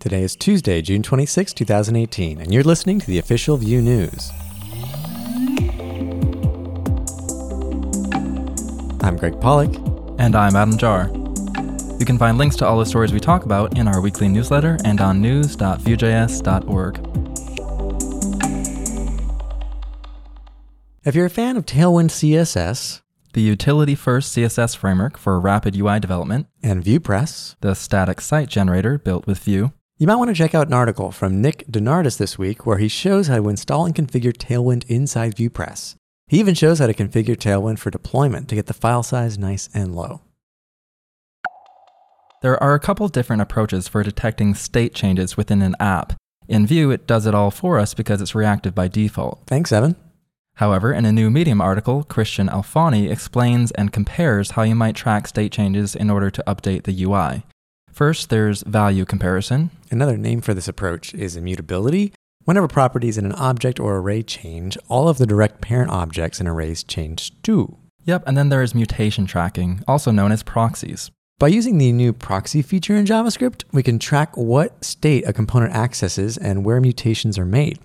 Today is Tuesday, June 26, 2018, and you're listening to the official Vue News. I'm Greg Pollock. And I'm Adam Jahr. You can find links to all the stories we talk about in our weekly newsletter and on news.vuejs.org. If you're a fan of Tailwind CSS, The utility first CSS framework for rapid UI development, and VuePress, the static site generator built with Vue, you might want to check out an article from Nick Donardis this week where he shows how to install and configure Tailwind inside VuePress. He even shows how to configure Tailwind for deployment to get the file size nice and low. There are a couple different approaches for detecting state changes within an app. In Vue, it does it all for us because it's reactive by default. Thanks, Evan. However, in a new Medium article, Christian Alfoni explains and compares how you might track state changes in order to update the UI. First, there's value comparison. Another name for this approach is immutability. Whenever properties in an object or array change, all of the direct parent objects in arrays change too. Yep, and then there is mutation tracking, also known as proxies. By using the new proxy feature in JavaScript, we can track what state a component accesses and where mutations are made.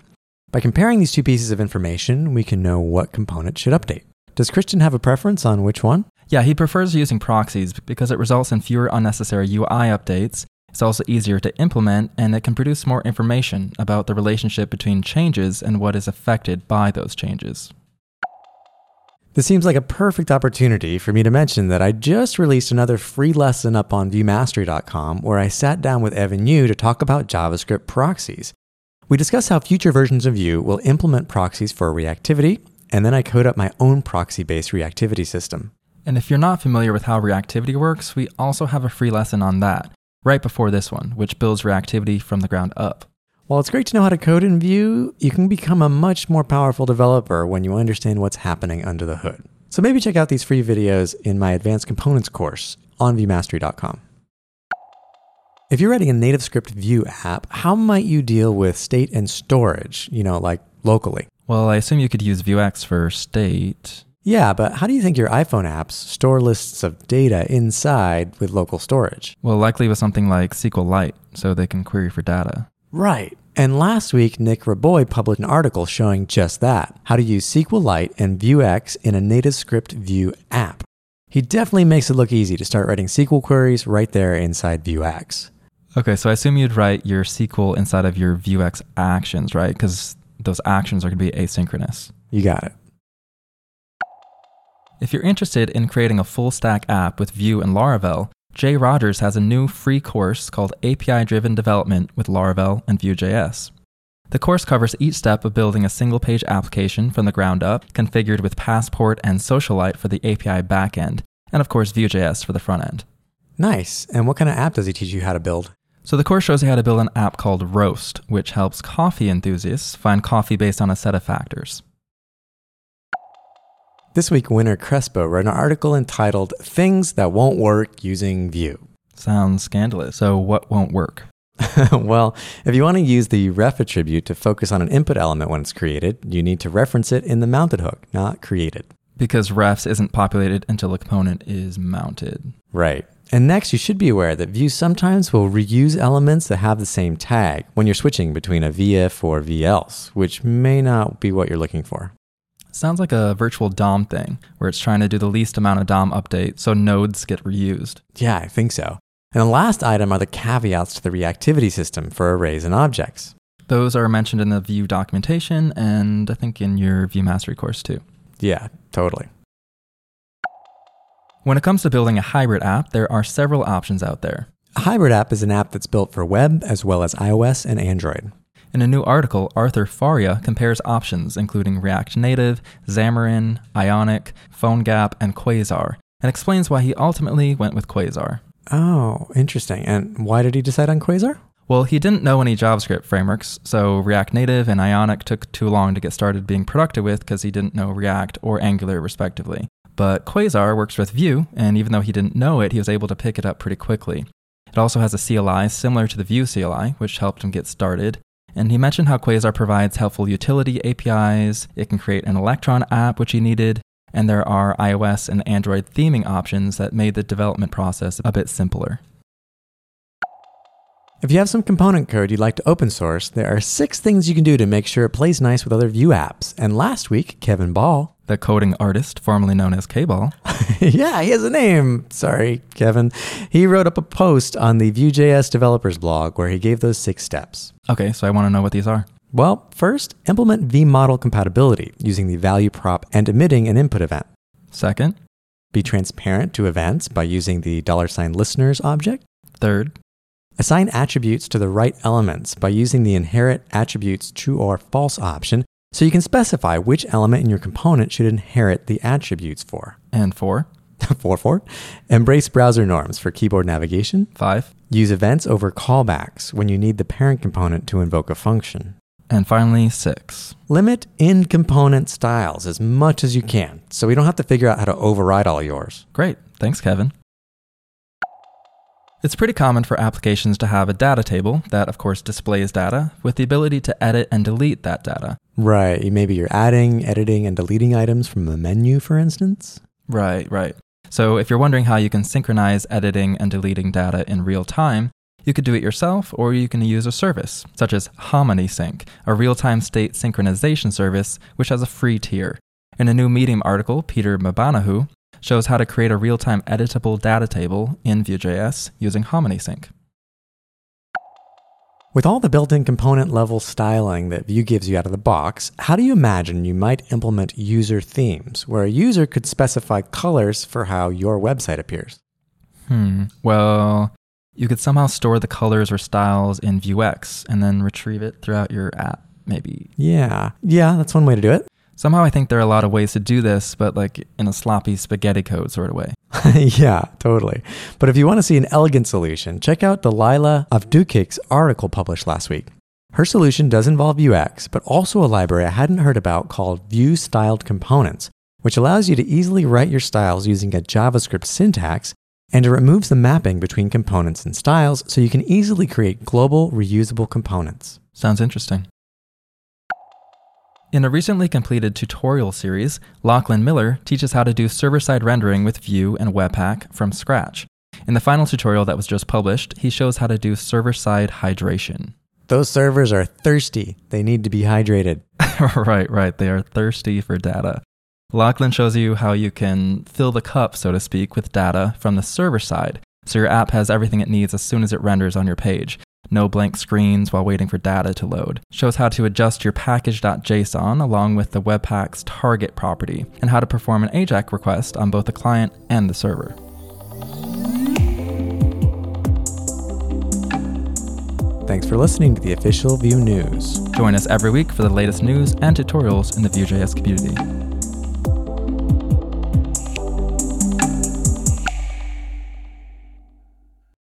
By comparing these two pieces of information, we can know what component should update. Does Christian have a preference on which one? Yeah, he prefers using proxies because it results in fewer unnecessary UI updates. It's also easier to implement and it can produce more information about the relationship between changes and what is affected by those changes. This seems like a perfect opportunity for me to mention that I just released another free lesson up on vuemastery.com where I sat down with Evan You to talk about JavaScript proxies. We discuss how future versions of Vue will implement proxies for reactivity, and then I code up my own proxy based reactivity system. And if you're not familiar with how reactivity works, we also have a free lesson on that, right before this one, which builds reactivity from the ground up. While it's great to know how to code in Vue, you can become a much more powerful developer when you understand what's happening under the hood. So maybe check out these free videos in my Advanced Components course on vuemastery.com. If you're writing a NativeScript Vue app, how might you deal with state and storage, you know, like locally? Well, I assume you could use Vuex for state. Yeah, but how do you think your iPhone apps store lists of data inside with local storage? Well, likely with something like SQLite, so they can query for data. Right. And last week, Nic Raboy published an article showing just that how to use SQLite and Vuex in a NativeScript Vue app. He definitely makes it look easy to start writing SQL queries right there inside Vuex. Okay, so I assume you'd write your SQL inside of your Vuex actions, right? Because those actions are going to be asynchronous. You got it. If you're interested in creating a full stack app with Vue and Laravel, Jay Rogers has a new free course called API Driven Development with Laravel and Vue.js. The course covers each step of building a single page application from the ground up, configured with Passport and Socialite for the API backend, and of course Vue.js for the front end. Nice. And what kind of app does he teach you how to build? So the course shows you how to build an app called Roast, which helps coffee enthusiasts find coffee based on a set of factors. This week, Winter Crespo wrote an article entitled Things That Won't Work Using Vue. Sounds scandalous. So what won't work? well, if you want to use the ref attribute to focus on an input element when it's created, you need to reference it in the mounted hook, not created. Because refs isn't populated until a component is mounted. Right. And next, you should be aware that Vue sometimes will reuse elements that have the same tag when you're switching between a v-if or v-else, which may not be what you're looking for. Sounds like a virtual DOM thing, where it's trying to do the least amount of DOM update so nodes get reused. Yeah, I think so. And the last item are the caveats to the reactivity system for arrays and objects. Those are mentioned in the Vue documentation and I think in your Vue Mastery course too. Yeah, totally. When it comes to building a hybrid app, there are several options out there. A hybrid app is an app that's built for web as well as iOS and Android. In a new article, Arthur Faria compares options including React Native, Xamarin, Ionic, PhoneGap, and Quasar, and explains why he ultimately went with Quasar. Oh, interesting. And why did he decide on Quasar? Well, he didn't know any JavaScript frameworks, so React Native and Ionic took too long to get started being productive with because he didn't know React or Angular, respectively. But Quasar works with Vue, and even though he didn't know it, he was able to pick it up pretty quickly. It also has a CLI similar to the Vue CLI, which helped him get started. And he mentioned how Quasar provides helpful utility APIs, it can create an Electron app, which he needed, and there are iOS and Android theming options that made the development process a bit simpler. If you have some component code you'd like to open source, there are six things you can do to make sure it plays nice with other Vue apps. And last week, Kevin Ball, The coding artist, formerly known as K-Ball, yeah, he has a name. Sorry, Kevin. He wrote up a post on the Vue.js developers blog where he gave those six steps. Okay, so I want to know what these are. Well, first, implement v-model compatibility using the value prop and emitting an input event. Second, Be transparent to events by using the dollar sign listeners object. third, Assign attributes to the right elements by using the inherit attributes true or false option so you can specify which element in your component should inherit the attributes for. and four, 4 4. Embrace browser norms for keyboard navigation. five, Use events over callbacks when you need the parent component to invoke a function. and finally six. Limit in component styles as much as you can so we don't have to figure out how to override all yours. Great. Thanks, Kevin. It's pretty common for applications to have a data table that, of course, displays data with the ability to edit and delete that data. Right. Maybe you're adding, editing, and deleting items from a menu, for instance. Right, right. So if you're wondering how you can synchronize editing and deleting data in real time, you could do it yourself or you can use a service, such as Hamoni Sync, a real time state synchronization service which has a free tier. In a new Medium article, Peter Mbanugo shows how to create a real time editable data table in Vue.js using Hamoni Sync. With all the built in component level styling that Vue gives you out of the box, how do you imagine you might implement user themes where a user could specify colors for how your website appears? Hmm. Well, you could somehow store the colors or styles in Vuex and then retrieve it throughout your app, maybe. Yeah. Yeah, that's one way to do it. Somehow I think there are a lot of ways to do this, but like in a sloppy spaghetti code sort of way. yeah, totally. But if you want to see an elegant solution, check out Delilah of Dukik's article published last week. Her solution does involve Vuex, but also a library I hadn't heard about called Vue Styled Components, which allows you to easily write your styles using a JavaScript syntax, and it removes the mapping between components and styles so you can easily create global reusable components. Sounds interesting. In a recently completed tutorial series, Lachlan Miller teaches how to do server side rendering with Vue and Webpack from scratch. In the final tutorial that was just published, he shows how to do server side hydration. Those servers are thirsty. They need to be hydrated. right, right. They are thirsty for data. Lachlan shows you how you can fill the cup, so to speak, with data from the server side. So your app has everything it needs as soon as it renders on your page. No blank screens while waiting for data to load. Shows how to adjust your package.json along with the Webpack's target property, and how to perform an AJAX request on both the client and the server. Thanks for listening to the official Vue News. Join us every week for the latest news and tutorials in the Vue.js community.